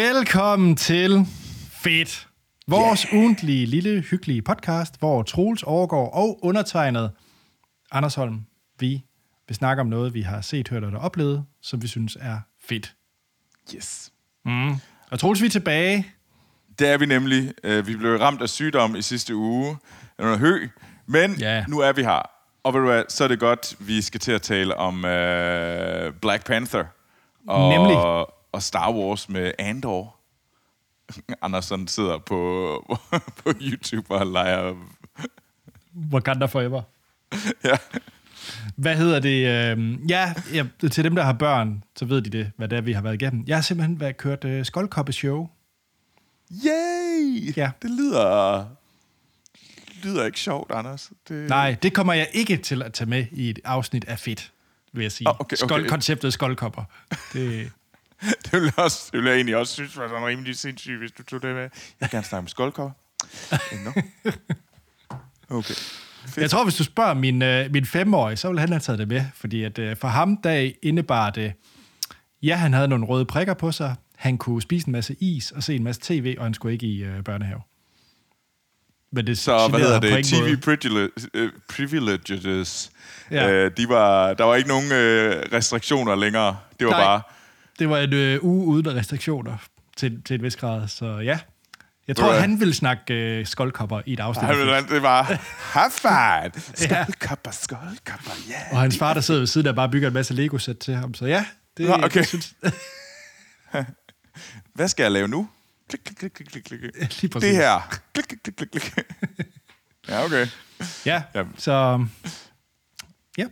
Velkommen til Fedt. Vores yeah. ugentlige, lille, hyggelige podcast, hvor Troels overgår og undertegnet Anders Holm, vi vil snakke om noget, vi har set, hørt eller oplevet, som vi synes er fedt. Yes. Mm. Og Troels, vi er tilbage. Det er vi nemlig. Øh, Vi blev ramt af sygdom i sidste uge. Under hø. Men Ja. nu er vi her. Og ved du hvad, så er det godt, vi skal til at tale om øh, Black Panther. Og, Nemlig. Og Star Wars med Andor. Andersen sidder på, på YouTube og leger... Wakanda Forever. Ja. Hvad hedder det? Øh, ja, ja, til dem, der har børn, så ved de det, hvad det er, vi har været igennem. Jeg har simpelthen været kørt øh, Skoldkoppe Show. Yay! Ja. Det lyder... lyder ikke sjovt, Anders. Det... Nej, det kommer jeg ikke til at tage med i et afsnit af fedt, vil jeg sige. Ah, okay, okay. Skold, konceptet skoldkopper. Det, Det ville, også, det ville jeg egentlig også synes var sådan rimelig sindssygt, hvis du tog det med. Jeg vil gerne snakke om skoldkopper. No. Okay. jeg tror, hvis du spørger min, øh, min femårige, så vil han have taget det med. Fordi at, øh, for ham, der indebar det, ja, han havde nogle røde prikker på sig, han kunne spise en masse is og se en masse tv, og han skulle ikke i øh, børnehave. Men det Så hvad hedder det? TV øh, privileges. Ja. Øh, de var, der var ikke nogen øh, restriktioner længere. Det var Nej. bare... Det var en øh, uge uden restriktioner til, til et vis grad, så ja. Jeg tror, han ville snakke øh, skoldkopper i et afsnit. Han, ville- det var have fun. Skoldkopper, skoldkopper, ja. Yeah. Og hans far, der sidder ved siden af, bare bygger en masse Lego-sæt til ham. Så ja, det, Nå, okay. jeg synes, Hvad skal jeg lave nu? Klik, klik, klik, klik, klik, lige præcis. Det her. Klik, klik, klik, klik, klik. Ja, okay. Ja, Jamen. så... Ja.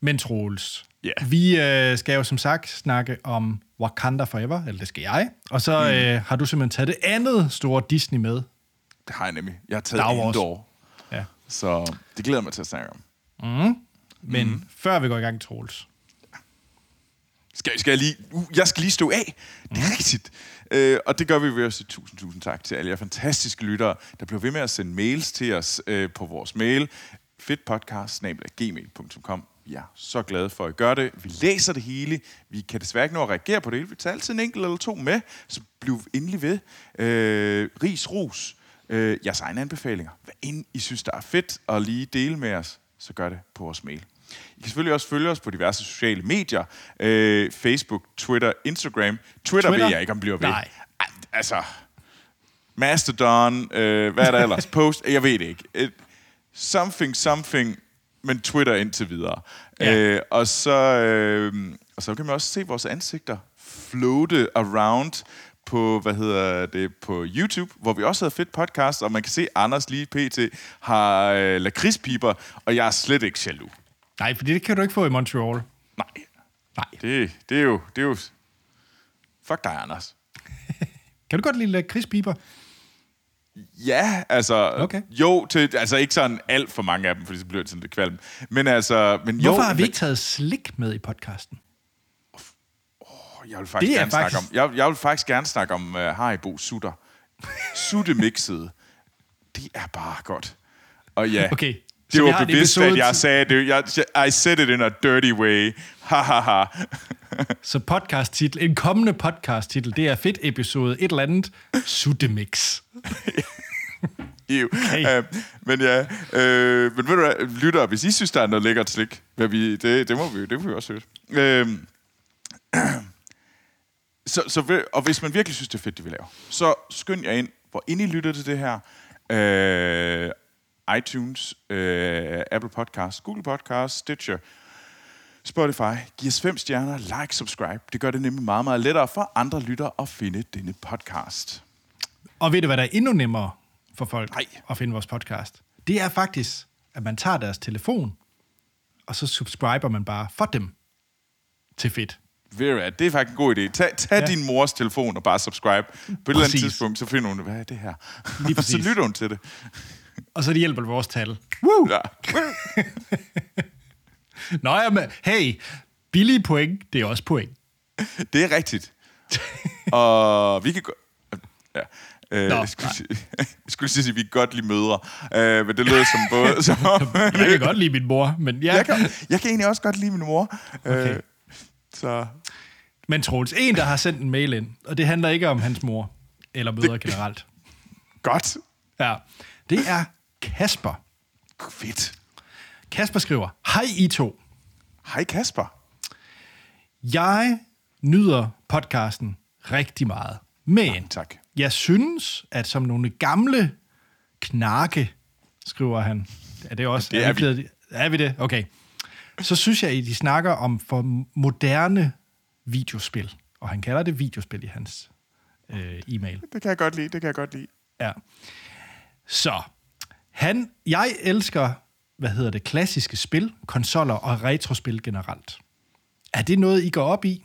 Men Troels, Ja. vi øh, skal jo som sagt snakke om Wakanda Forever, eller det skal jeg. Og så mm. øh, har du simpelthen taget det andet store Disney med. Det har jeg nemlig. Jeg har taget Star Wars. Endor. Ja. Så det glæder mig til at snakke om. Men Mhm. mm. før vi går i gang, Troels. Skal, skal jeg lige... Uh, jeg skal lige stå af. Det er rigtigt. Øh, og det gør vi ved at sige tusind, tusind tak til alle jer fantastiske lyttere, der bliver ved med at sende mails til os øh, på vores mail. fedtpodcast.gmail.com Vi er så glade for, at I gør det. Vi læser det hele. Vi kan desværre ikke nå at reagere på det hele. Vi tager altid en enkelt eller to med, så bliv endelig ved. Øh, ris, ros. Øh, jeres egne anbefalinger. Hvad end I synes, der er fedt at lige dele med os, så gør det på vores mail. I kan selvfølgelig også følge os på diverse sociale medier. Øh, Facebook, Twitter, Instagram. Twitter, Twitter ved jeg ikke, om bliver ved. Nej. Ej, Altså, Mastodon, øh, hvad er der ellers? Post, jeg ved det ikke. Et, something, something, men Twitter indtil videre. Ja. Øh, og, så, øh, og så kan man også se vores ansigter floate around på, hvad hedder det, på YouTube, hvor vi også har fedt podcast, og man kan se, Anders lige pt. har øh, lakridspiber, og jeg er slet ikke jaloux. Nej, for det kan du ikke få i Montreal. Nej, Nej. det, det er jo... Det er jo fuck dig, Anders. Kan du godt lide Chris Bieber? Ja, altså... Okay. Jo, til, altså ikke sådan alt for mange af dem, fordi så bliver det sådan lidt kvalm. Men altså... Men Hvorfor jo, har vi ikke taget slik med i podcasten? Jeg vil faktisk, Det er gerne faktisk- snakke om, jeg, jeg vil faktisk gerne snakke om uh, Haribo sutter. Suttemixet. Det er bare godt. Og ja, Okay, det var bevidst, at jeg sagde det. Jeg, I said it in a dirty way. Ha, ha, ha. Så podcast-titel, en kommende podcast-titel, det er fedt episode et eller andet, Suttemix. Ew. Okay. Uh, men ja, øh, men ved du hvad, lytter, hvis I synes, der er noget lækkert slik, hvad vi, det, det må vi jo, det må vi også høre. Øh, så, så, og hvis man virkelig synes, det er fedt, det vi laver, så skynd jer ind, hvor ind I lytter til det her. Øh, iTunes, øh, Apple Podcasts, Google Podcasts, Stitcher, Spotify. Giv os fem stjerner, like, subscribe. Det gør det nemlig meget, meget lettere for andre lyttere at finde denne podcast. Og ved du, hvad der er endnu nemmere for folk Nej. at finde vores podcast? Det er faktisk, at man tager deres telefon, og så subscriber man bare for dem til fedt. Hvad, det er faktisk en god idé. Tag, tag Ja. din mors telefon og bare subscribe. På et eller andet Præcis. tidspunkt, så finder hun, hvad er det her? Lige præcis. så lytter hun til det. Og så det hjælper vores tal. Woo! Ja. Nå jamen, hey, billige point, det er også point. Det er rigtigt. og vi kan gå... Ja. Øh, Nå, jeg, skulle sige, jeg skulle sige, at vi kan godt lide mødre. Øh, men det lyder som både... Som, Jeg kan godt lide min mor, men ja. jeg, kan, jeg kan egentlig også godt lide min mor. Okay. Øh, så Men Troels, en, der har sendt en mail ind, og det handler ikke om hans mor, eller mødre det... generelt. Godt. Ja, det er Kasper. Fedt. Kasper skriver, Hej I to. Hej Kasper. Jeg nyder podcasten rigtig meget. Men Ja, tak. jeg synes, at som nogle gamle knarke, skriver han. Er det også? Det er vi. blevet- Er vi det? Okay. Så synes jeg, at de snakker om for moderne videospil. Og han kalder det videospil i hans øh, e-mail. Det kan jeg godt lide, det kan jeg godt lide. Ja. Så, han, jeg elsker, hvad hedder det, klassiske spil, konsoller og retrospil generelt. Er det noget, I går op i?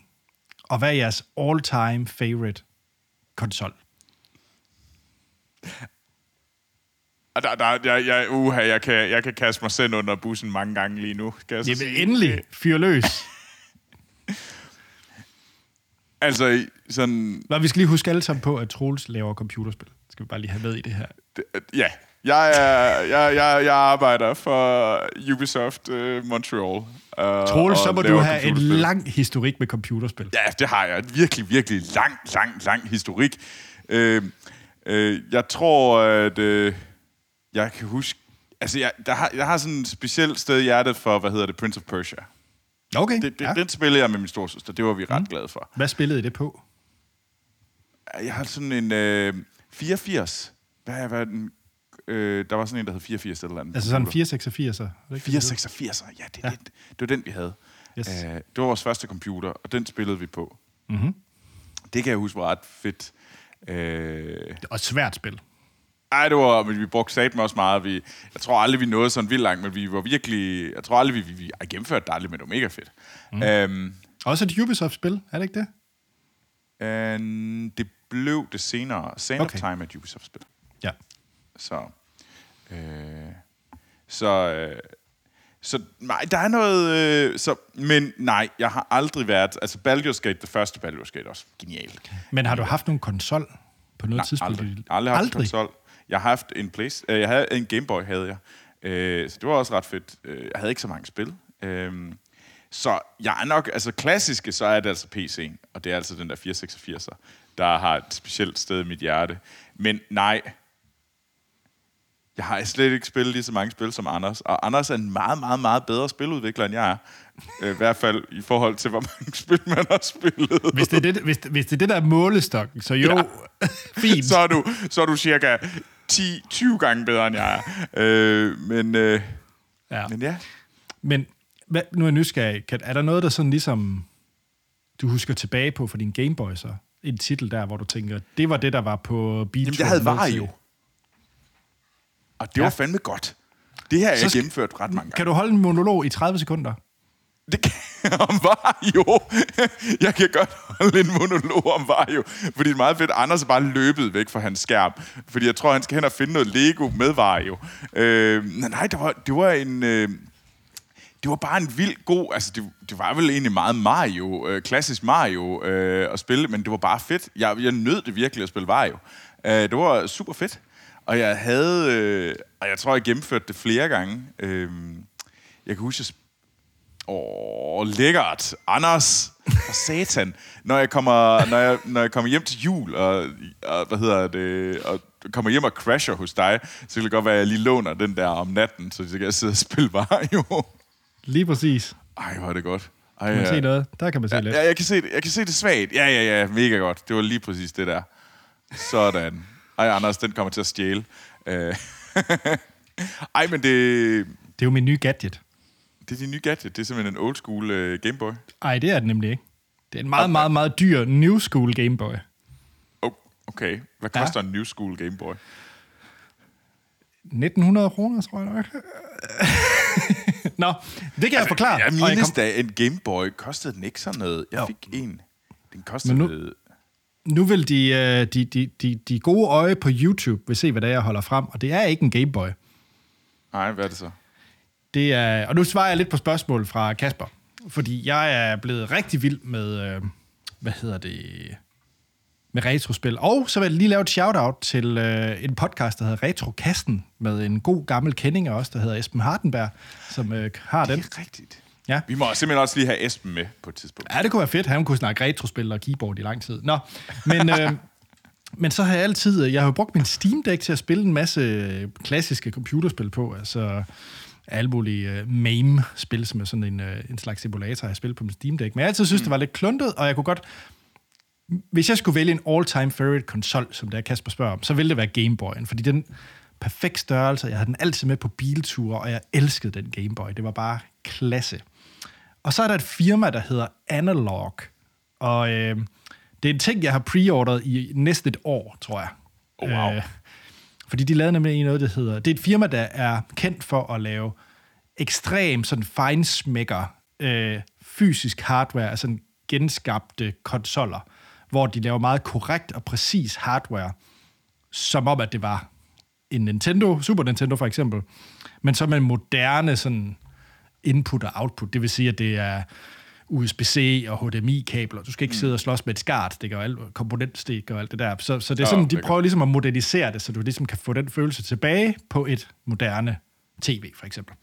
Og hvad er jeres all-time favorite konsol? Og der, der, jeg, jeg, uha, jeg, kan, jeg kan kaste mig selv under bussen mange gange lige nu. Kan jeg Jamen sige. endelig, fyr løs. Altså, sådan... Nå, vi skal lige huske alle sammen på, at Troels laver computerspil. Skal vi bare lige have med i det her. det- Ja, jeg, er, jeg, jeg, jeg arbejder for Ubisoft uh, Montreal. Uh, Troels, så må du have en lang historik med computerspil. Ja, det har jeg. En virkelig, virkelig lang, lang, lang historik. Øh, øh, jeg tror, at øh, jeg kan huske... Altså, jeg, der har, jeg har sådan et specielt sted i hjertet for, hvad hedder det, Prince of Persia. Okay, Det, det, ja. Den spillede jeg med min storsøster. Det var vi ret mm. glade for. Hvad spillede I det på? Jeg har sådan en øh, 84. Hvad, hvad er den? Øh, der var sådan en, der hed 84 eller andet. Altså sådan 486. 486, ja, det, Ja. ja. Det, det var den, vi havde. Yes. Øh, det var vores første computer, og den spillede vi på. Mm-hmm. Det kan jeg huske var ret fedt. Øh, Og et svært spil. Ej, det var, men vi brugte sat også meget. Vi, jeg tror aldrig, vi nåede sådan vildt langt, men vi var virkelig... Jeg tror aldrig, vi, vi, vi ej, gennemførte det aldrig, men det var mega fedt. Mm. Øhm, Også et Ubisoft-spil, er det ikke det? øh, det blev det senere. Sand okay. Time er et Ubisoft-spil. Ja. Så, øh, så, øh, så nej, der er noget, øh, så, men nej, jeg har aldrig været, altså Baldur's Gate, det første Baldur's Gate også, genialt. Men har du haft nogen konsol på noget Nej, tidspunkt? aldrig. aldrig haft en konsol. Jeg har haft en Place, øh, jeg havde en Game Boy, havde jeg. Øh, så det var også ret fedt. Øh, jeg havde ikke så mange spil. Øh, så jeg er nok, altså klassiske, så er det altså PC'en, og det er altså den der 486'er, der har et specielt sted i mit hjerte. Men nej, jeg har slet ikke spillet lige så mange spil som Anders, og Anders er en meget, meget, meget bedre spiludvikler, end jeg er. Øh, I hvert fald i forhold til, hvor mange spil man har spillet. Hvis det, er det, hvis, hvis det er det, der er målestokken, så jo, ja. fint. så er du, så er du cirka 10-20 gange bedre, end jeg er. Øh, men, øh, Ja. men ja, Men hvad, nu er jeg nysgerrig. Kan, er der noget, der sådan ligesom, du husker tilbage på for din Gameboy så? En titel der, hvor du tænker, det var det, der var på Beat Jamen, jeg havde Vario. Og det ja. Var fandme godt. Det her Så jeg gennemført ret mange gange. Kan du holde en monolog i 30 sekunder? Det kan om Vario. Jeg kan godt holde en monolog om Vario. Fordi det er meget fedt. Anders er bare løbet væk fra hans skærm. Fordi jeg tror, han skal hen og finde noget Lego med Vario. Øh, nej, nej, det var, det var en... Øh, det var bare en vild god... Altså, det, det var vel egentlig meget Mario, øh, klassisk Mario øh, at spille, men det var bare fedt. Jeg, jeg nød det virkelig at spille Mario. Øh, det var super fedt. Og jeg havde... Øh, og jeg tror, jeg gennemførte det flere gange. Øh, jeg kan huske, jeg Åh, lækkert. Anders, for satan. Når jeg kommer, når jeg, når jeg kommer hjem til jul, og, og, hvad hedder det, og kommer hjem og crasher hos dig, så kan det godt være, at jeg lige låner den der om natten, så jeg kan sidde og spille Mario. Lige præcis. Ej, hvor er det godt. Ej, Kan man ja. se noget? Der kan man se lidt. Ja, jeg kan se det. Jeg kan se det svagt. Ja, ja, ja. Mega godt. Det var lige præcis det der. Sådan. Ej, Anders, den kommer til at stjæle. Øh. Ej, men det, Det er jo min nye gadget. Det er din nye gadget. Det er simpelthen en old school uh, Gameboy. Ej, det er det nemlig ikke. Det er en meget, meget, meget dyr new school Gameboy. Oh, okay. Hvad Ja. koster en new school Gameboy? 1900 kroner, tror jeg nok. Nå, det kan jeg forklare. Jeg mindes kom- da, en Gameboy kostede den ikke sådan noget. Jeg Jo. fik en. Den kostede... Men nu- Nu vil de, øh, de, de, de, de gode øje på YouTube vil se, hvad det er, jeg holder frem. Og det er ikke en Gameboy. Nej, hvad er det så? Det er, og nu svarer jeg lidt på spørgsmål fra Kasper. Fordi jeg er blevet rigtig vild med, øh, hvad hedder det, med retrospil. Og så vil jeg lige lave et shout-out til øh, en podcast, der hedder Retrokasten, med en god gammel kending af os, der hedder Esben Hardenberg, som øh, har den. Det er rigtigt. Ja. Vi må simpelthen også lige have Esben med på et tidspunkt. Ja, det kunne være fedt. Han kunne snakke retrospil og keyboard i lang tid. Nå, men, øh, men så har jeg altid... Jeg har brugt min Steam Deck til at spille en masse klassiske computerspil på. Altså alle mulige uh, MAME-spil, som er sådan en, uh, en slags simulator, jeg har spillet på min Steam Deck. Men jeg altid synes, mm. det var lidt kluntet, og jeg kunne godt... Hvis jeg skulle vælge en all-time favorite konsol, som det er Kasper spørger om, så ville det være Game Boy'en, fordi den perfekt størrelse, jeg havde den altid med på bilture, og jeg elskede den Game Boy. Det var bare klasse. Og så er der et firma, der hedder Analog, og øh, det er en ting, jeg har preordret i næsten et år, tror jeg. Oh, wow. Øh, fordi de lavede nemlig noget, der hedder... Det er et firma, der er kendt for at lave ekstrem sådan fejnsmækker øh, fysisk hardware, altså genskabte konsoller, hvor de laver meget korrekt og præcis hardware, som om, at det var en Nintendo, Super Nintendo for eksempel, men som en moderne sådan input og output. Det vil sige, at det er USB-C og HDMI-kabler. Du skal ikke mm. sidde og slås med et skart, det gør alt, komponentstik og alt det der. Så, så det er sådan, oh, de prøver ligesom at modernisere det, så du ligesom kan få den følelse tilbage på et moderne tv, for eksempel.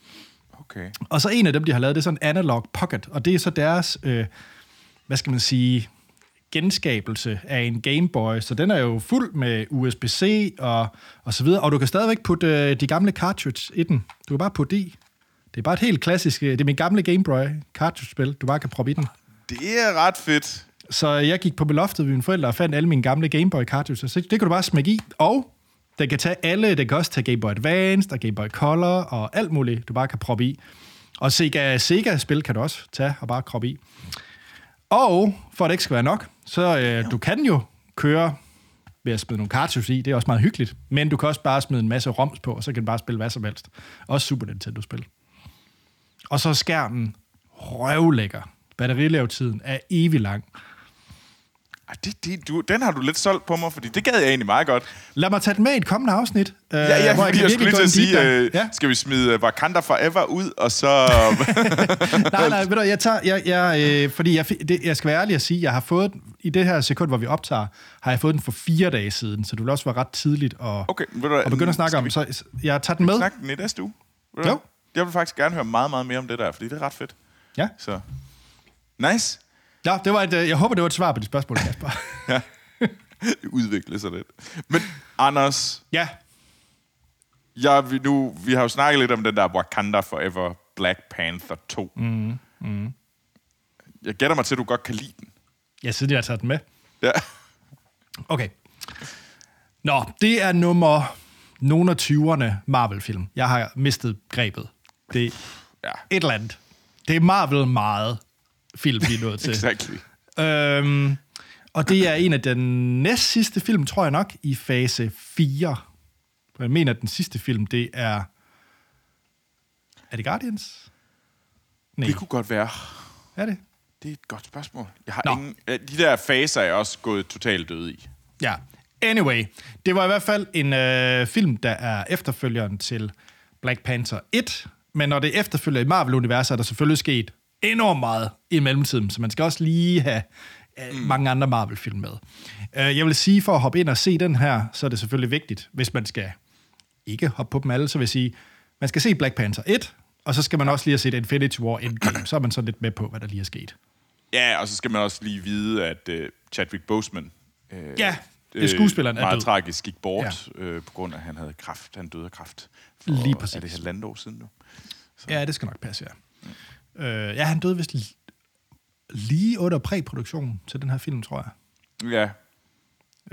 Okay. Og så en af dem, de har lavet, det er sådan Analog Pocket, og det er så deres, øh, hvad skal man sige, genskabelse af en Game Boy, så den er jo fuld med USB-C og, og så videre, og du kan stadigvæk putte øh, de gamle cartridges i den. Du kan bare putte i. Det er bare et helt klassisk, øh, det er min gamle Game Boy cartridge-spil, du bare kan proppe i den. Det er ret fedt. Så jeg gik på beloftet ved mine forældre og fandt alle mine gamle Game Boy cartridges, så det kan du bare smække i, og den kan tage alle, den kan også tage Game Boy Advance og Game Boy Color og alt muligt, du bare kan proppe i. Og Sega, Sega-spil kan du også tage og bare proppe i. Og for at det ikke skal være nok, så øh, du kan jo køre ved at smide nogle cartridges i, det er også meget hyggeligt, men du kan også bare smide en masse ROMs på, og så kan du bare spille hvad som helst. Også Super Nintendo-spil. Og så er skærmen røvlækker. Batterilevetiden er evig lang. Det, det, du, den har du lidt solgt på mig, fordi det gad jeg egentlig meget godt. Lad mig tage den med i et kommende afsnit. Ja, ja, øh, hvor jeg, jeg skulle lige til at sige, øh, ja? skal vi smide uh, Wakanda Forever ud, og så... nej, nej, ved du, jeg tager... Jeg, jeg, øh, fordi jeg, det, jeg skal være ærlig at sige, jeg har fået i det her sekund, hvor vi optager, har jeg fået den for fire dage siden, så du vil også være ret tidligt at, okay, ved du, at begynde at snakke om. Så jeg tager den med. Snakke den i næste uge. Jo. Jeg vil faktisk gerne høre meget, meget mere om det der, fordi det er ret fedt. Ja. Så, nice. Ja, det var et, øh, jeg håber, det var et svar på de spørgsmål, Kasper. ja. Det udvikler sig lidt. Men Anders... Ja? Ja, vi, nu, vi har jo snakket lidt om den der Wakanda Forever Black Panther 2. Mm, mm. Jeg gætter mig til, at du godt kan lide den. Ja, siden jeg har taget den med. Ja. Okay. Nå, det er nummer nogle af 20'erne Marvel-film. Jeg har mistet grebet. Det er ja. et eller andet. Det er Marvel meget film, vi er nået til. exactly. Øhm, og det er en af den næst sidste film, tror jeg nok, i fase 4. Jeg mener, at den sidste film, det er... Er det Guardians? Nej. Det kunne godt være. Er det? Det er et godt spørgsmål. Jeg har ingen, de der faser er også gået totalt død i. Ja. Anyway, det var i hvert fald en øh, film, der er efterfølgeren til Black Panther 1. Men når det efterfølger i Marvel-universet, er der selvfølgelig sket enormt meget i mellemtiden, så man skal også lige have mm. mange andre Marvel-film med. Uh, jeg vil sige, for at hoppe ind og se den her, så er det selvfølgelig vigtigt, hvis man skal ikke hoppe på dem alle, så vil jeg sige, man skal se Black Panther 1, og så skal man også lige have set Infinity War Endgame, så er man så lidt med på, hvad der lige er sket. Ja, og så skal man også lige vide, at uh, Chadwick Boseman... Uh, ja, det skuespilleren er meget død. tragisk gik bort, ja. øh, på grund af, at han havde kraft. Han døde af kraft. For, Lige præcis. Er det halvandet år siden nu? Så. Ja, det skal nok passe, ja. Øh, ja, han døde vist lige under præproduktionen til den her film, tror jeg. Ja.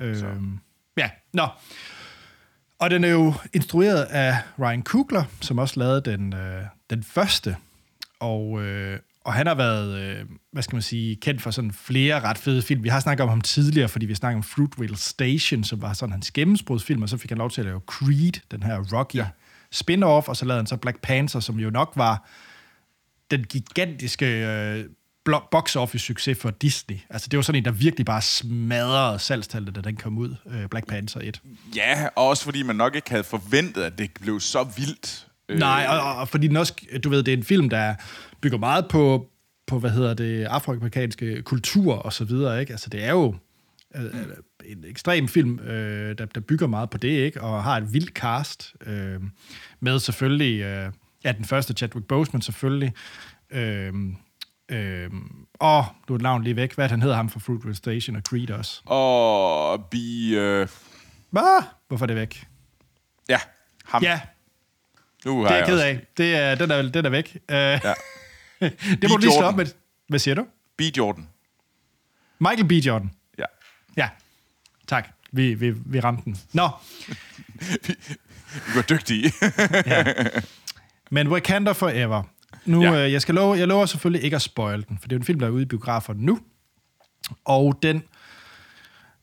Øh, ja, nå. Og den er jo instrueret af Ryan Coogler, som også lavede den, øh, den første. Og, øh, og han har været, øh, hvad skal man sige, kendt for sådan flere ret fede film. Vi har snakket om ham tidligere, fordi vi snakkede om Fruitvale Station, som var sådan hans gennembrudsfilm, og så fik han lov til at lave Creed, den her Rocky ja. Spin-off, og så lavede han så Black Panther, som jo nok var den gigantiske øh, box office succes for Disney. Altså det var sådan en, der virkelig bare smadrede salgstallet, da den kom ud, øh, Black Panther 1. Ja, og også fordi man nok ikke havde forventet, at det blev så vildt. Øh. Nej, og, og fordi den også, du ved, det er en film, der bygger meget på, på hvad hedder det, afroamerikanske kultur og så videre, ikke? Altså det er jo øh, en ekstrem film, øh, der, der bygger meget på det, ikke? Og har et vildt cast, øh, med selvfølgelig... Øh, Ja, den første Chadwick Boseman selvfølgelig, Øhm, øhm, og du er navn lige væk. Hvad det, han hedder ham fra Fruitvale Station og Creed også? Og bi... Øh, Hvad? Hvorfor er det væk? ja, ham. Ja, nu det har er jeg ked af. Det er, den, er, den er væk. Uh, Ja. det må du lige slå op med. Hvad siger du? B. Jordan. Michael B. Jordan. Ja. Ja, tak. Vi, vi, vi ramte den. Nå, Vi var dygtige. men Wakanda Forever. Nu, Ja. ja. øh, jeg, skal love, jeg lover selvfølgelig ikke at spoil den, for det er en film, der er ude i biograferne nu. Og den,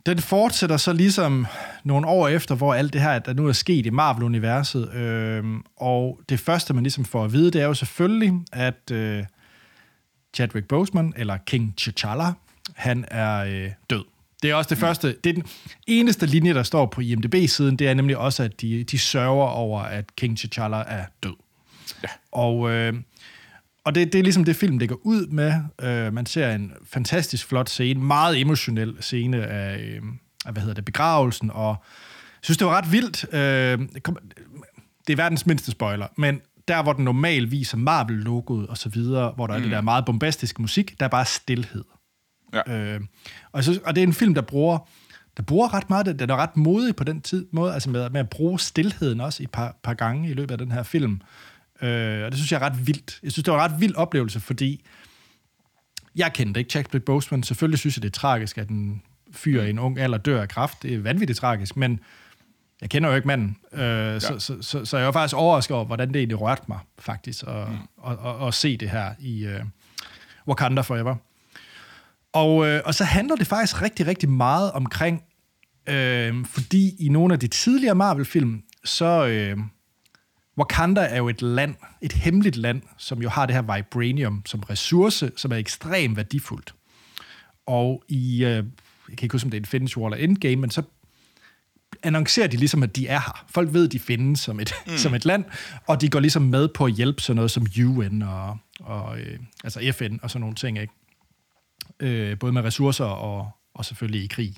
den fortsætter så ligesom nogle år efter, hvor alt det her, der nu er sket i Marvel-universet. Øhm, og det første, man ligesom får at vide, det er jo selvfølgelig, at øh, Chadwick Boseman, eller King T'Challa, han er øh, død. Det er også det første, det er den eneste linje, der står på IMDb-siden, det er nemlig også, at de, de sørger over, at King T'Challa er død. Ja. Og, øh, og det, det er ligesom det film, det går ud med. Øh, man ser en fantastisk flot scene, meget emotionel scene af, øh, af hvad hedder det, begravelsen, og jeg synes, det var ret vildt. Øh, det kom- det er verdens mindste spoiler, men der, hvor den normalt viser Marvel-logoet og så videre, hvor der mm. er det der meget bombastiske musik, der er bare stillhed. Ja. Øh, og, synes, og det er en film, der bruger, der bruger ret meget, den er ret modig på den tid, måde, altså med, med at bruge stillheden også et par, par gange i løbet af den her film. Øh, og det synes jeg er ret vildt. Jeg synes, det var en ret vild oplevelse, fordi jeg kendte ikke Chadwick Boseman. Selvfølgelig synes jeg, det er tragisk, at en fyr i en ung alder dør af kræft. Det er vanvittigt tragisk, men jeg kender jo ikke manden. Øh, ja. så, så, så, så jeg var faktisk overrasket over, hvordan det egentlig rørte mig, faktisk, at, mm. at, at, at se det her i uh, Wakanda Forever. Og, øh, og så handler det faktisk rigtig, rigtig meget omkring, øh, fordi i nogle af de tidligere Marvel-film, så øh, Wakanda er jo et land, et hemmeligt land, som jo har det her vibranium som ressource, som er ekstremt værdifuldt. Og i, øh, jeg kan ikke huske, om det er Infinity War eller Endgame, men så annoncerer de ligesom, at de er her. Folk ved, at de findes som et, mm. som et land, og de går ligesom med på at hjælpe sådan noget som UN og, og øh, altså FN og sådan nogle ting, ikke? Øh, både med ressourcer og, og selvfølgelig i krig.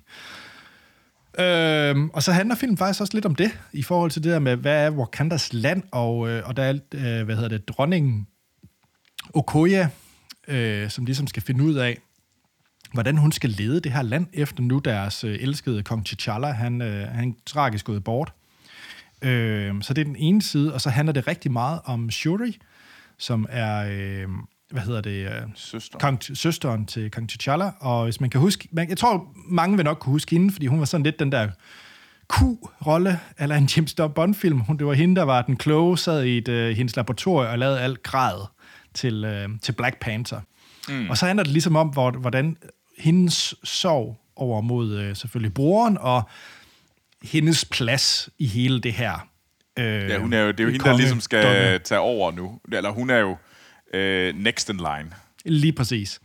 Øhm, og så handler filmen faktisk også lidt om det, i forhold til det der med, hvad er Wakandas land, og, øh, og der er, øh, hvad hedder det, dronningen Okoye, øh, som ligesom skal finde ud af, hvordan hun skal lede det her land, efter nu deres øh, elskede kong T'Challa, han, øh, han er tragisk gået bort. Øh, så det er den ene side, og så handler det rigtig meget om Shuri, som er, øh, hvad hedder det, øh, Søster. kong, søsteren til kong T'Challa, og hvis man kan huske, man, jeg tror, mange vil nok kunne huske hende, fordi hun var sådan lidt den der Q-rolle, eller en James Bond-film. Hun, det var hende, der var den kloge, sad i et, øh, hendes laboratorium og lavede alt grad til, øh, til Black Panther. Mm. Og så handler det ligesom om, hvor, hvordan hendes sorg over mod øh, selvfølgelig broren, og hendes plads i hele det her. Øh, Ja, hun er jo, det er jo hende, der ligesom skal tage over nu. Eller hun er jo øh, next in line. Lige præcis.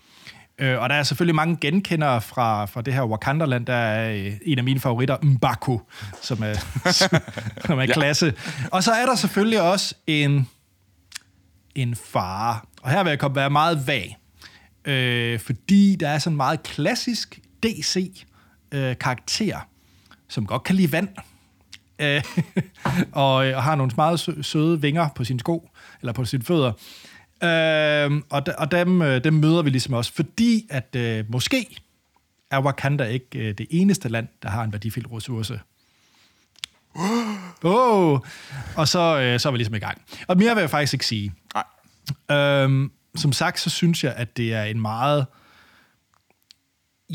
Øh, og der er selvfølgelig mange genkendere fra, fra det her Wakanda-land. Der er øh, en af mine favoritter, M'Baku, som er, som er Ja. klasse. Og så er der selvfølgelig også en, en fare. Og her vil jeg komme være meget vag. Øh, fordi der er sådan en meget klassisk DC-karakter, som godt kan lide vand. Øh, og, og har nogle meget sø- søde vinger på sine sko, eller på sine fødder. Øh, og de, og dem, øh, dem møder vi ligesom også, fordi at øh, måske er Wakanda ikke øh, det eneste land, der har en værdifuld ressource. Oh. Og så, øh, så er vi ligesom i gang. Og mere vil jeg faktisk ikke sige. Nej. Øhm, som sagt, så synes jeg, at det er en meget...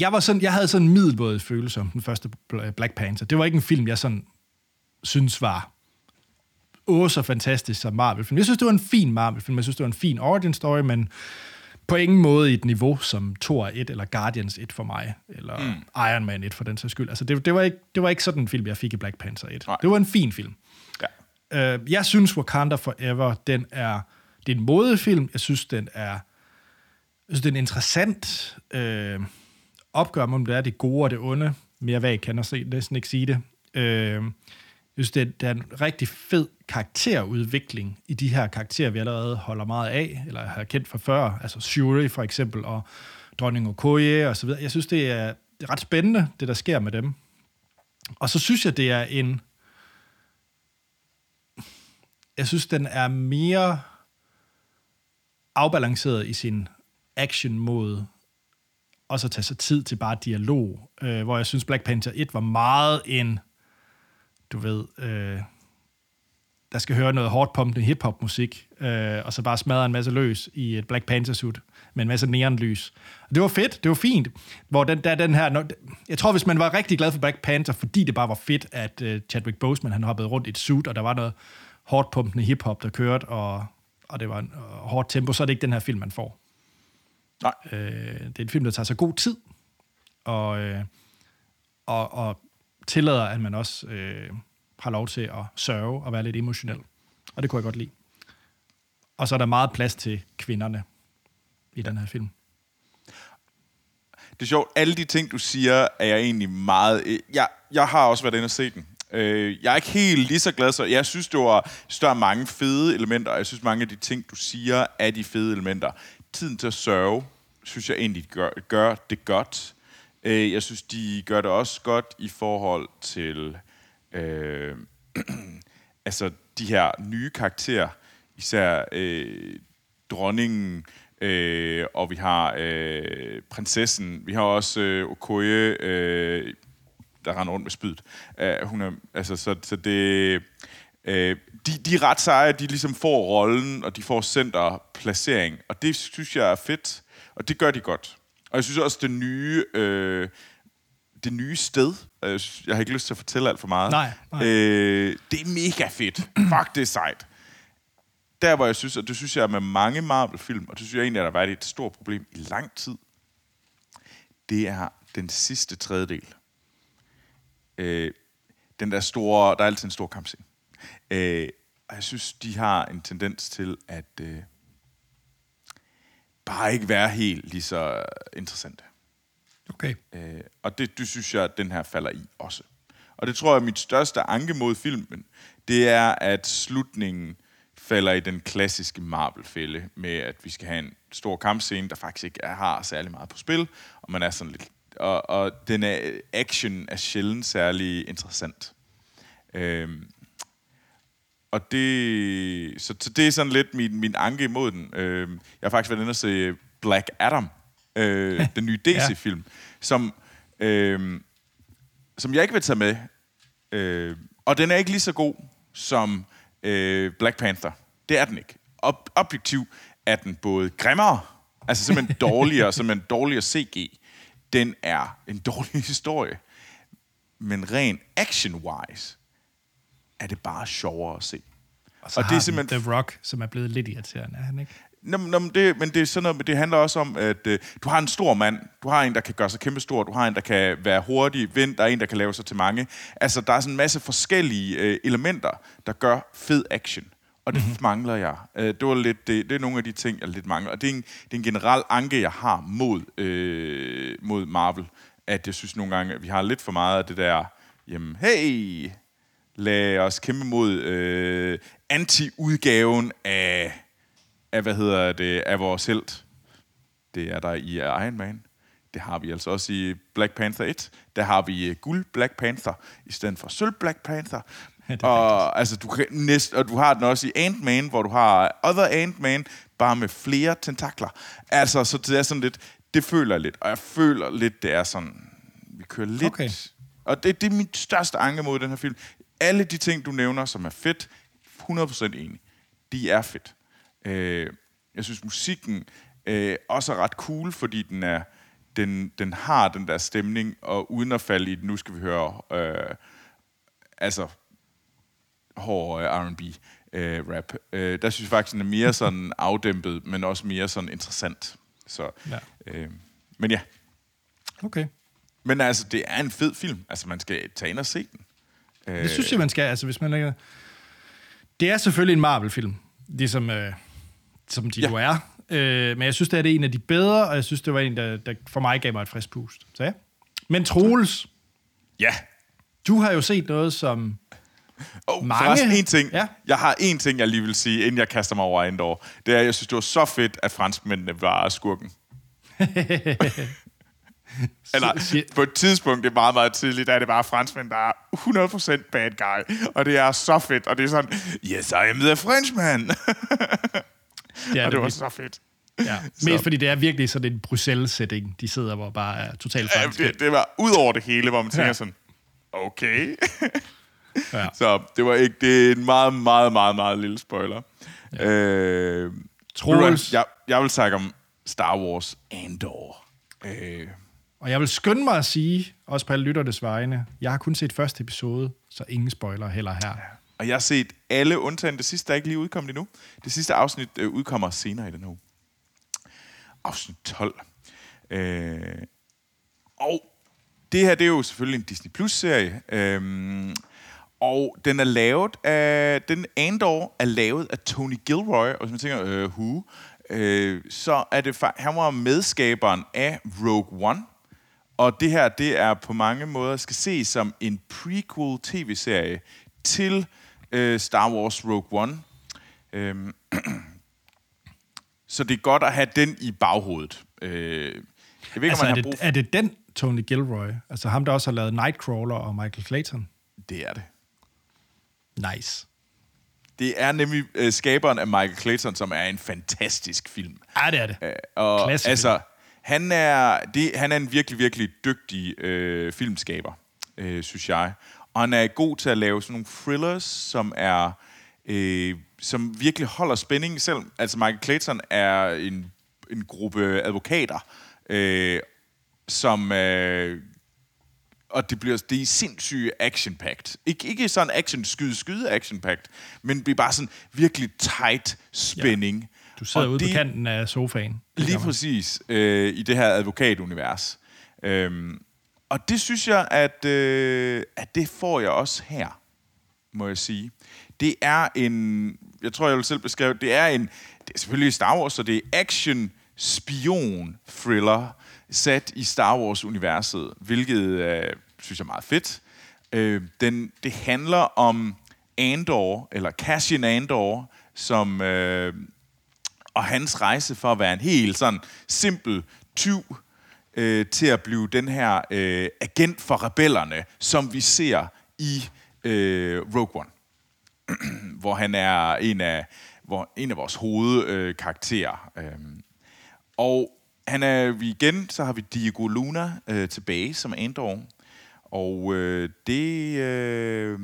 Jeg, var sådan, jeg havde sådan en middelbådet følelse om den første Bl- Black Panther. Det var ikke en film, jeg sådan synes var åh så fantastisk som Marvel-film. Jeg synes, det var en fin Marvel-film. Jeg synes, det var en fin origin story, men på ingen måde i et niveau som Thor 1 eller Guardians 1 for mig, eller mm. Iron Man 1 for den sags skyld. Altså, det, det, var ikke, det var ikke sådan en film, jeg fik i Black Panther 1. Nej. Det var en fin film. Ja. Øh, jeg synes, Wakanda Forever, den er, det er en modefilm. Jeg synes, den er, jeg synes, det er interessant øh, opgør, om det er det gode og det onde. Mere vag kan jeg næsten ikke sige det. Øh, jeg synes, det er, det er en rigtig fed karakterudvikling i de her karakterer, vi allerede holder meget af, eller har kendt fra før. Altså Shuri for eksempel, og dronning Okoye og så videre. Jeg synes, det er, det er ret spændende, det der sker med dem. Og så synes jeg, det er en jeg synes, den er mere afbalanceret i sin action-måde, og så tage sig tid til bare dialog, øh, hvor jeg synes Black Panther 1 var meget en, du ved, øh, der skal høre noget hårdt pumpende hip-hop musik, øh, og så bare smadre en masse løs i et Black Panther suit med en masse neonlys. Det var fedt, det var fint. Hvor den, der, den her, jeg tror, hvis man var rigtig glad for Black Panther, fordi det bare var fedt, at uh, Chadwick Boseman han hoppede rundt i et suit, og der var noget hårdt pumpende hip-hop, der kørte, og, og det var en uh, hårdt tempo, så er det ikke den her film, man får. Nej. Øh, det er en film, der tager sig god tid, og, øh, og, og tillader, at man også øh, har lov til at sørge og være lidt emotionel. Og det kunne jeg godt lide. Og så er der meget plads til kvinderne i den her film. Det er sjovt, alle de ting, du siger, er jeg egentlig meget... Jeg, jeg har også været inde og se den. Øh, Jeg er ikke helt lige så glad, så jeg synes, det var, større mange fede elementer, og jeg synes, mange af de ting, du siger, er de fede elementer. Tiden til at sørge, synes jeg egentlig gør, gør det godt. Øh, Jeg synes, de gør det også godt i forhold til øh, altså de her nye karakterer, især øh, dronningen, øh, og vi har øh, prinsessen, vi har også øh, Okoye, øh, der render rundt med spydet. Uh, øh, hun er, altså, så, så det, øh, de, de er ret seje, de ligesom får rollen, og de får centerplacering, og det synes jeg er fedt, og det gør de godt. Og jeg synes også, det nye, øh, det nye sted, jeg har ikke lyst til at fortælle alt for meget, Nej, nej. Øh, det er mega fedt. Fuck, det er sejt. Der, hvor jeg synes, og det synes jeg er med mange Marvel-film, og det synes jeg egentlig, at der har været et stort problem i lang tid, det er den sidste tredjedel. Øh, den der store, der er altid en stor kampscene. Øh, og jeg synes, de har en tendens til at øh, bare ikke være helt lige så interessante. Okay. Øh, og det, det synes jeg, at den her falder i også. Og det tror jeg, at mit største anke mod filmen, det er, at slutningen falder i den klassiske Marvel-fælde med, at vi skal have en stor kampscene, der faktisk ikke er, har særlig meget på spil, og man er sådan lidt... Og, og den er, action er sjældent særlig interessant. Øhm, og det, så, så det er sådan lidt min, min anke imod den. Øhm, jeg har faktisk været inde og se Black Adam, øh, den nye DC-film, som, øh, som jeg ikke vil tage med. Øh, og den er ikke lige så god som øh, Black Panther. Det er den ikke. Ob- objektiv er den både grimmere, altså simpelthen dårligere, simpelthen dårligere CG. Den er en dårlig historie. Men ren action-wise er det bare sjovere at se. Og så Og det er simpelthen... The Rock, som er blevet lidt irriterende, er han ikke? Nå, men- nå, men det, men det er sådan noget, men det handler også om, at øh, du har en stor mand, du har en, der kan gøre sig kæmpe stor, du har en, der kan være hurtig, vind, der er en, der kan lave sig til mange. Altså, der er sådan en masse forskellige øh, elementer, der gør fed action. Og det mm-hmm. mangler jeg. Øh, det, var lidt, det, det er nogle af de ting, jeg lidt mangler. Og det er en, det er en generel anke, jeg har mod, øh, mod Marvel. At jeg synes nogle gange, at vi har lidt for meget af det der, jamen, hey, lad os kæmpe mod øh, anti-udgaven af, af, hvad hedder det, af vores held. Det er der i Iron Man. Det har vi altså også i Black Panther 1. Der har vi øh, guld Black Panther i stedet for sølv Black Panther. Ja, og, altså, du kan næst, og du har den også i Ant-Man, hvor du har Other Ant-Man, bare med flere tentakler. Altså, så det er sådan lidt, det føler jeg lidt. Og jeg føler lidt, det er sådan, vi kører lidt... Okay. Og det, det er mit største anke mod den her film. Alle de ting, du nævner, som er fedt, 100% enig. De er fedt. Øh, jeg synes, musikken øh, også er ret cool, fordi den er den, den har den der stemning, og uden at falde i den, nu skal vi høre, øh, altså, hård øh, R&B øh, rap. Øh, der synes jeg faktisk, den er mere sådan afdæmpet, men også mere sådan interessant. Så, Ja. øh, men ja, Okay. men altså, det er en fed film. Altså, man skal tage ind og se den. Øh, Det synes jeg, man skal. Altså, hvis man lægger... Det er selvfølgelig en Marvel-film, ligesom øh, som de ja. jo er. Øh, men jeg synes, det er det en af de bedre, og jeg synes, det var en, der, der for mig gav mig et frisk pust. Så ja. Men Troels, Ja. du har jo set noget, som... Oh, Mange- Forresten, en ting. Ja. Jeg har en ting, jeg lige vil sige, inden jeg kaster mig over Endor. Det er, at jeg synes, det var så fedt, at franskmændene var skurken. Eller på et tidspunkt, det er meget, meget tidligt, der er det bare franskmænd, der er 100% bad guy. Og det er så fedt, og det er sådan, yes, I am the Frenchman. Det er og det var nemlig. så fedt. Ja. Mest fordi det er virkelig sådan en Bruxelles-setting, de sidder, hvor bare er totalt Ja, fransk. det, det var ud over det hele, hvor man tænker Ja. sådan, okay. Ja. så det var ikke, det er en meget, meget, meget, meget lille spoiler. Ja. Øh, Troels. jeg, jeg vil snakke om Star Wars Andor. Øh, og jeg vil skynde mig at sige, også på alle lytternes vegne, jeg har kun set første episode, så ingen spoiler heller her. og jeg har set alle undtagen det sidste, der er ikke lige udkommet endnu. Det sidste afsnit øh, udkommer senere i den uge. Afsnit 12. Øh, og det her, det er jo selvfølgelig en Disney Plus-serie. Øh, og den er lavet af... Den Andor er lavet af Tony Gilroy. Og hvis man tænker, øh, who? Øh, så er det... Han var medskaberen af Rogue One. Og det her, det er på mange måder skal ses som en prequel tv-serie til øh, Star Wars Rogue One. Øhm, så det er godt at have den i baghovedet. Øh, jeg ved ikke, Altså, om er man har brug det, for... er det den Tony Gilroy? Altså ham, der også har lavet Nightcrawler og Michael Clayton? Det er det. Nice. Det er nemlig øh, skaberen af Michael Clayton, som er en fantastisk film. Ja, det er det. Øh, og Klassisk altså, han er, det, han er en virkelig, virkelig dygtig øh, filmskaber, øh, synes jeg. Og han er god til at lave sådan nogle thrillers, som er øh, som virkelig holder spændingen selv. Altså Michael Clayton er en, en gruppe advokater, øh, som øh, og det bliver det er sindssygt action -packed. Ikke, ikke sådan action skyde skyde action -packed, men det bliver bare sådan virkelig tight spænding. Du sidder Og ude det- på kanten af sofaen. Lige præcis øh, i det her advokatunivers. Øhm, og det synes jeg, at, øh, at det får jeg også her, må jeg sige. Det er en, jeg tror, jeg vil selv beskrive, det er en, det er selvfølgelig Star Wars, så det er action spion thriller sat i Star Wars-universet, hvilket øh, synes jeg er meget fedt. Øh, den, det handler om Andor, eller Cassian Andor, som... Øh, og hans rejse for at være en helt sådan simpel tyv øh, til at blive den her øh, agent for rebellerne, som vi ser i øh, Rogue One, hvor han er en af, hvor, en af vores hovedkarakterer. Øh, og han er, vi igen, så har vi Diego Luna øh, tilbage som Andor, og øh, det... Øh,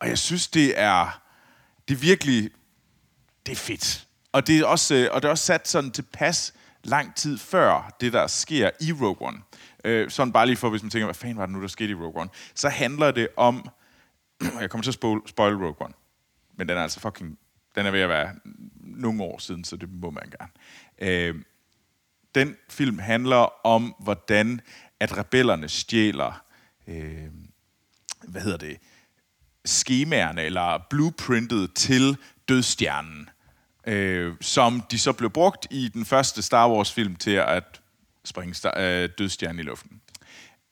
og jeg synes, det er, det er virkelig det er fedt. Og det er også, øh, og det er også sat sådan tilpas lang tid før det, der sker i Rogue One. Øh, sådan bare lige for, hvis man tænker, hvad fanden var det nu, der skete i Rogue One? Så handler det om... jeg kommer til at spoil, spoil Rogue One. Men den er altså fucking... Den er ved at være nogle år siden, så det må man gerne. Øh, den film handler om, hvordan at rebellerne stjæler... Øh, hvad hedder det? skemaerne eller blueprintet til dødstjernen, øh, som de så blev brugt i den første Star Wars-film til at springe star- øh, dødstjernen i luften.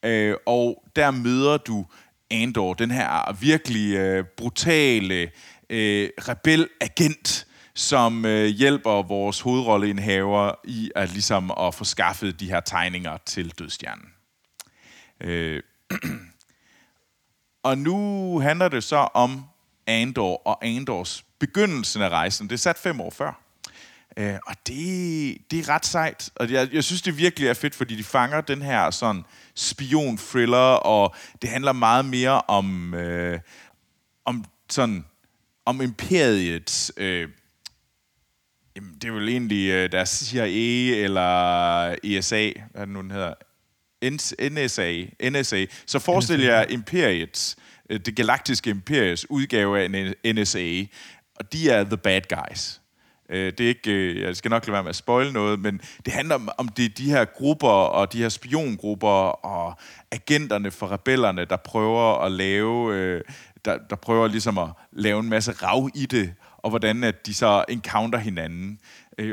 Øh, og der møder du Andor, den her virkelig øh, brutale øh, rebel-agent, som øh, hjælper vores hovedrolleindhaver i at ligesom at få skaffet de her tegninger til dødstjernen. Øh, og nu handler det så om Andor og Andors begyndelsen af rejsen. Det er sat fem år før. Øh, og det, det er ret sejt. Og jeg, jeg synes, det virkelig er fedt, fordi de fanger den her sådan spion-thriller, og det handler meget mere om, øh, om sådan om imperiets... Øh, jamen, det er vel egentlig øh, deres CIA eller ESA, hvad det nu, den hedder? NS- NSA, NSA. Så forestil jer imperiets, øh, det galaktiske imperiets udgave af en NSA, og de er the bad guys. Øh, det er ikke, øh, jeg skal nok lade være med at spoil noget, men det handler om, om det, de her grupper og de her spiongrupper og agenterne for rebellerne, der prøver at lave, øh, der, der prøver ligesom at lave en masse rav i det, og hvordan at de så encounter hinanden.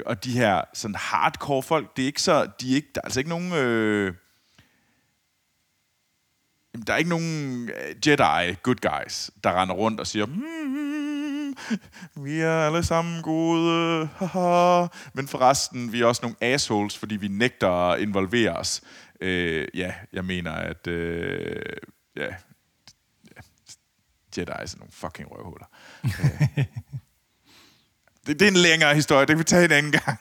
Og de her sådan hardcore folk, det er ikke så, de er ikke, der er altså ikke nogen... Øh, der er ikke nogen Jedi good guys, der render rundt og siger, mm, vi er alle sammen gode, haha. men forresten, vi er også nogle assholes, fordi vi nægter at involvere os. Øh, ja, jeg mener, at øh, ja, ja, Jedi er sådan nogle fucking røvhuller. Øh. det, det er en længere historie, det kan vi tage en anden gang.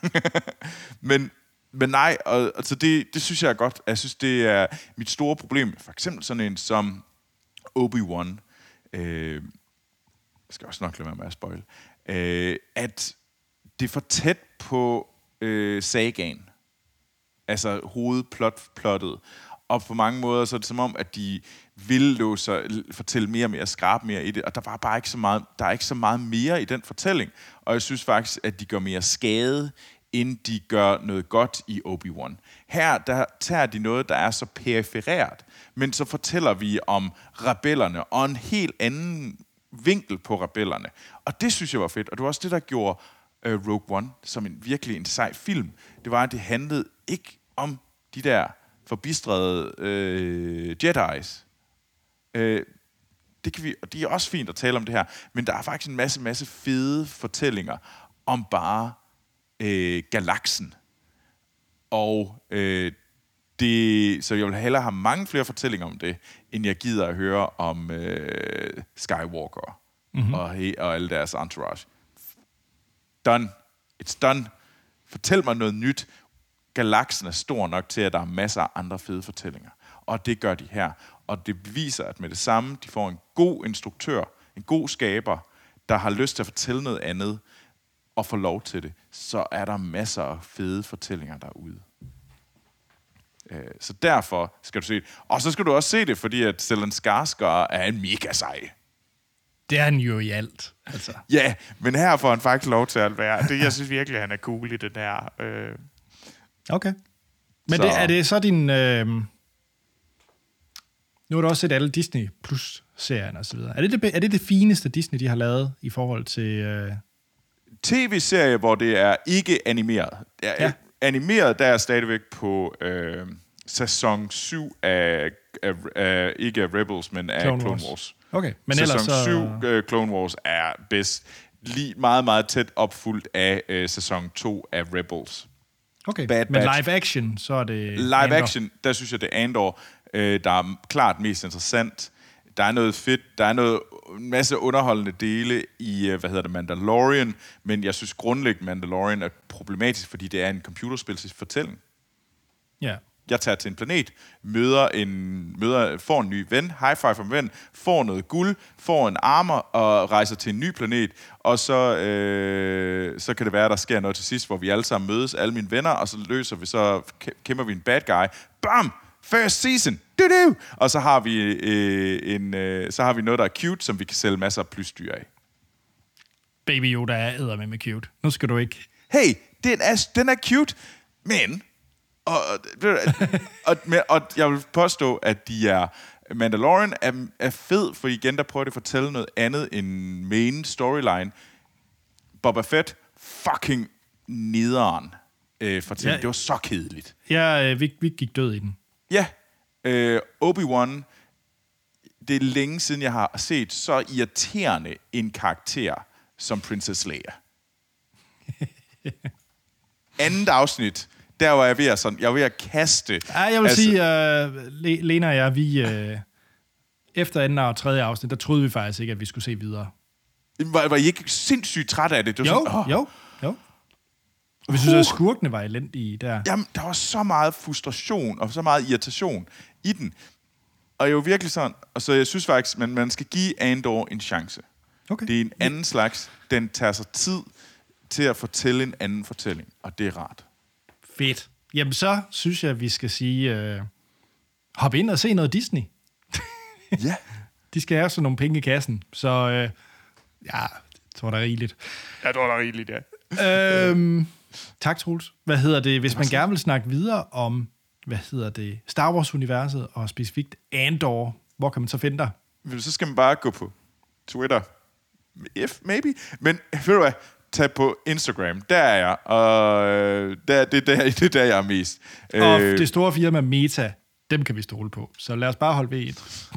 men, men nej, og, altså det, det synes jeg er godt. Jeg synes, det er mit store problem. For eksempel sådan en som Obi-Wan. Øh, skal også nok lade være med at spoil. Øh, at det er for tæt på øh, sagaen. Altså hovedplottet. Og på mange måder så er det som om, at de ville låse fortælle mere og mere, skrabe mere i det. Og der var bare ikke så meget, der er ikke så meget mere i den fortælling. Og jeg synes faktisk, at de gør mere skade, end de gør noget godt i Obi-Wan. Her der tager de noget, der er så perifereret, men så fortæller vi om rebellerne og en helt anden vinkel på rebellerne. Og det synes jeg var fedt, og det var også det, der gjorde uh, Rogue One som en virkelig en sej film. Det var, at det handlede ikke om de der forbistrede uh, Jedi's. Uh, det kan vi, og det er også fint at tale om det her, men der er faktisk en masse, masse fede fortællinger om bare øh, galaksen. Og øh, det, så jeg vil hellere have mange flere fortællinger om det, end jeg gider at høre om øh, Skywalker mm-hmm. og, og alle deres entourage. Done. It's done. Fortæl mig noget nyt. Galaksen er stor nok til, at der er masser af andre fede fortællinger. Og det gør de her. Og det beviser, at med det samme, de får en god instruktør, en god skaber, der har lyst til at fortælle noget andet, og får lov til det, så er der masser af fede fortællinger derude. Øh, så derfor skal du se det. Og så skal du også se det, fordi at Stellan Skarsgård er en mega sej. Det er han jo i alt. Altså. Ja, men her får han faktisk lov til at være. Det, jeg synes virkelig, han er cool i det der. Øh. Okay. Men så. Det, er det så din... Øh... Nu har du også set alle Disney Plus-serierne og så videre. Er det det, er det det fineste Disney, de har lavet i forhold til... Øh tv-serie, hvor det er ikke animeret. Er ja. Animeret, der er stadigvæk på øh, sæson 7 af, af, af, ikke af Rebels, men af Clone, Clone Wars. Wars. Okay, men sæson ellers så... 7 uh, Clone Wars er bedst. Lige meget, meget tæt opfuldt af uh, sæson 2 af Rebels. Okay, Bad men Batch. live action, så er det Live Andor. action, der synes jeg, det er Andor, øh, der er klart mest interessant. Der er noget fedt, der er noget en masse underholdende dele i, øh, hvad hedder det, Mandalorian, men jeg synes grundlæggende, Mandalorian er problematisk, fordi det er en computerspilsfortælling. fortælling. Ja. Jeg tager til en planet, møder en, møder, får en ny ven, high five from ven, får noget guld, får en armor og rejser til en ny planet, og så, øh, så kan det være, at der sker noget til sidst, hvor vi alle sammen mødes, alle mine venner, og så løser vi, så kæmper vi en bad guy. Bam! First season! Du-du! Og så har, vi, øh, en, øh, så har vi noget, der er cute, som vi kan sælge masser af plysdyr af. Baby Yoda er æder med med cute. Nu skal du ikke... Hey, den er, den er cute, men... Og, og, og, og jeg vil påstå, at de er... Mandalorian er, er fed, for igen, der prøver de at fortælle noget andet end main storyline. Boba Fett, fucking nederen øh, fortælle. Ja, det var så kedeligt. Ja, øh, vi, vi gik død i den. Ja, øh, Obi-Wan, det er længe siden, jeg har set så irriterende en karakter som Princess Leia. Andet afsnit, der var jeg ved at, sådan, jeg var ved at kaste. Ja, jeg vil altså, sige, uh, Lena og jeg, vi, uh, efter anden og tredje afsnit, der troede vi faktisk ikke, at vi skulle se videre. Var, var I ikke sindssygt træt af det? det var jo, sådan, oh. jo, jo. Og vi synes, uh. at skurkene var elendige der. Jamen, der var så meget frustration og så meget irritation i den. Og jeg var virkelig sådan, og så jeg synes faktisk, at man skal give Andor en chance. Okay. Det er en anden slags, den tager sig tid til at fortælle en anden fortælling, og det er rart. Fedt. Jamen så synes jeg, at vi skal sige, øh, hop ind og se noget Disney. ja. De skal have sådan nogle penge i kassen, så øh, ja, jeg tror, der er rigeligt. Jeg tror, der er rigeligt, ja. øhm, Tak, Troels. Hvad hedder det, hvis man gerne vil snakke videre om, hvad hedder det, Star Wars-universet, og specifikt Andor, hvor kan man så finde dig? Så skal man bare gå på Twitter. If, maybe. Men ved du hvad, tag på Instagram. Der er jeg, og øh, der, det, der, det er der, jeg er mest. Og øh, det store firma Meta, dem kan vi stole på. Så lad os bare holde ved et.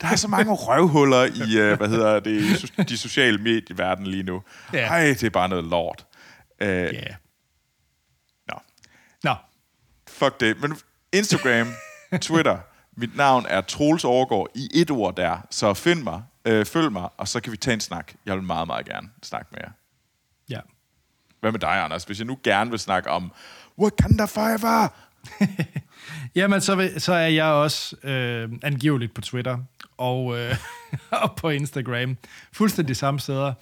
Der er så mange røvhuller i, uh, hvad hedder det, de sociale medieverden lige nu. Ja. Ej, det er bare noget lort. Øh, ja. Yeah. Nå. Nå. Fuck det. Men Instagram, Twitter, mit navn er Troels Overgaard i et ord der. Så find mig, øh, følg mig, og så kan vi tage en snak. Jeg vil meget, meget gerne snakke med jer. Ja. Hvad med dig, Anders? Hvis jeg nu gerne vil snakke om Wakanda Forever, Jamen, så, vil, så er jeg også øh, angiveligt på Twitter og, øh, og på Instagram. Fuldstændig samme steder.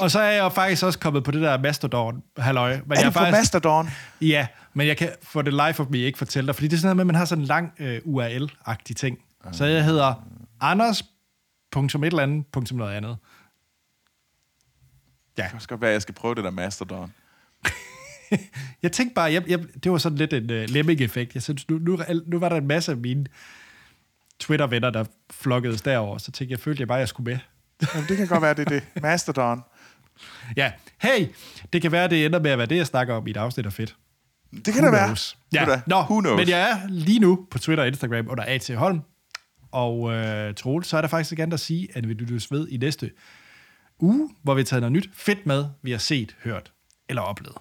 Og så er jeg jo faktisk også kommet på det der Mastodon, halløj. Men er jeg du på faktisk, Mastodon? Ja, men jeg kan for det life of me ikke fortælle dig, fordi det er sådan noget med, at man har sådan en lang øh, URL-agtig ting. Så jeg hedder Anders punktum et eller andet, punktum noget andet. Ja, Det kan også godt være, at jeg skal prøve det der Mastodon. jeg tænkte bare, jeg, jeg, det var sådan lidt en uh, lemming-effekt. Jeg synes, nu, nu, nu var der en masse af mine Twitter-venner, der flokkedes derover, så tænkte jeg, følte jeg bare, at jeg skulle med. Jamen, det kan godt være, det er det. Mastodon. Ja, hey, det kan være, det ender med at være det, jeg snakker om i et afsnit af Fedt. Det kan da være. knows? Ved du Ja? Nå, Who knows? men jeg er lige nu på Twitter og Instagram under A.T. Holm. Og øh, Troel, så er der faktisk ikke andet at sige, at vi lyttes ved i næste uge, hvor vi har taget noget nyt fedt med, vi har set, hørt eller oplevet.